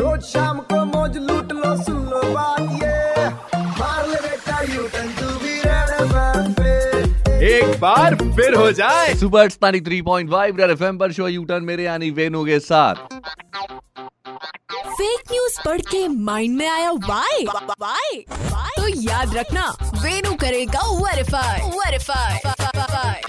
रोज शाम को मौज लूट लो सुन लो बात ये। मार ले बेटा यू टर्न तू भी रेड एक बार फिर हो जाए। Super starry three point five red FM पर शो यू टर्न मेरे यानी वेनु के साथ। फेक न्यूज़ पढ़ के माइंड में आया वाई वाई तो याद रखना वेनु करेगा वेरीफाई वेरीफाई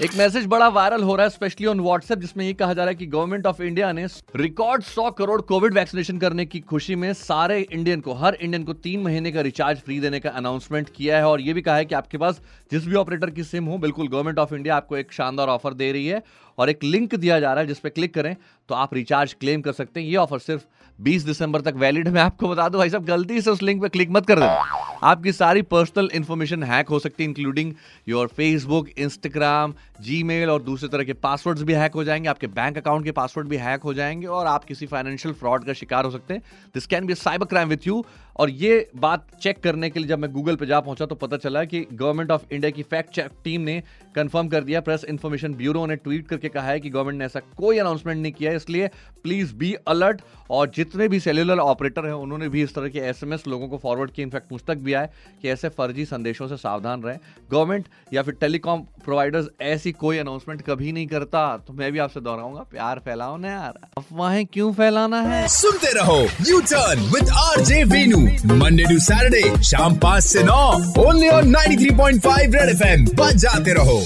एक मैसेज बड़ा वायरल हो रहा है स्पेशली ऑन व्हाट्सएप जिसमें ये कहा जा रहा है कि गवर्नमेंट ऑफ़ इंडिया ने रिकॉर्ड 100 करोड़ कोविड वैक्सीनेशन करने की खुशी में सारे इंडियन को, हर इंडियन को तीन महीने का रिचार्ज फ्री देने का अनाउंसमेंट किया है। और ये भी कहा है कि आपके पास जिस भी ऑपरेटर की सिम हो, बिल्कुल गवर्नमेंट ऑफ़ इंडिया आपको एक शानदार ऑफ़र दे रही है। और एक लिंक दिया जा रहा है, जिसपे क्लिक करें तो आप रिचार्ज क्लेम कर सकते हैं। ये ऑफ़र सिर्फ़ 20 दिसंबर तक वैलिड है। मैं आपको बता दूँ, भाई साहब, गलती से उस लिंक पे क्लिक मत कर देना। आपकी सारी पर्सनल इन्फॉर्मेशन हैक हो सकती है including your Facebook Instagram Gmail और दूसरे तरह के पासवर्ड्स भी हैक हो जाएँगे, आपके बैंक अकाउंट के पासवर्ड भी हैक हो जाएँगे और आप किसी फाइनेंशियल फ्रॉड का शिकार हो सकते हैं। This can be cyber crime with you और ये बात चेक करने के लिए जब मैं गूगल पे जा पहुँचा तो पता चला कि गवर्नमेंट ऑफ़ इंडिया की फैक्ट चेक टीम ने कंफर्म कर दिया प्रेस इन्फॉर्मेशन ब्यूरो ने ट्वीट करके कहा है कि गवर्नमेंट ने ऐसा कोई अनाउंसमेंट नहीं किया इसलिए प्लीज़ बी अलर्ट और जितने भी सेल्युलर ऑपरेटर हैं, उन्होंने भी इस तरह के एसएमएस लोगों को फॉरवर्ड किए इनफैक्ट मुझ तक भी आए कि ऐसे फर्जी संदेशों से सावधान रहें। गवर्नमेंट या फिर टेलीकॉम प्रोवाइडर्स ऐसी कोई अनाउंसमेंट कभी नहीं करता। तो मैं भी आपसे दोहराऊँगा, प्यार फैलाओ ना यार। अफवाहें क्यों फैलाना है? सुनते रहो U turn with R J Monday to Saturday शाम पाँच से नौ only on 93.5 red F M FM जाते रहो।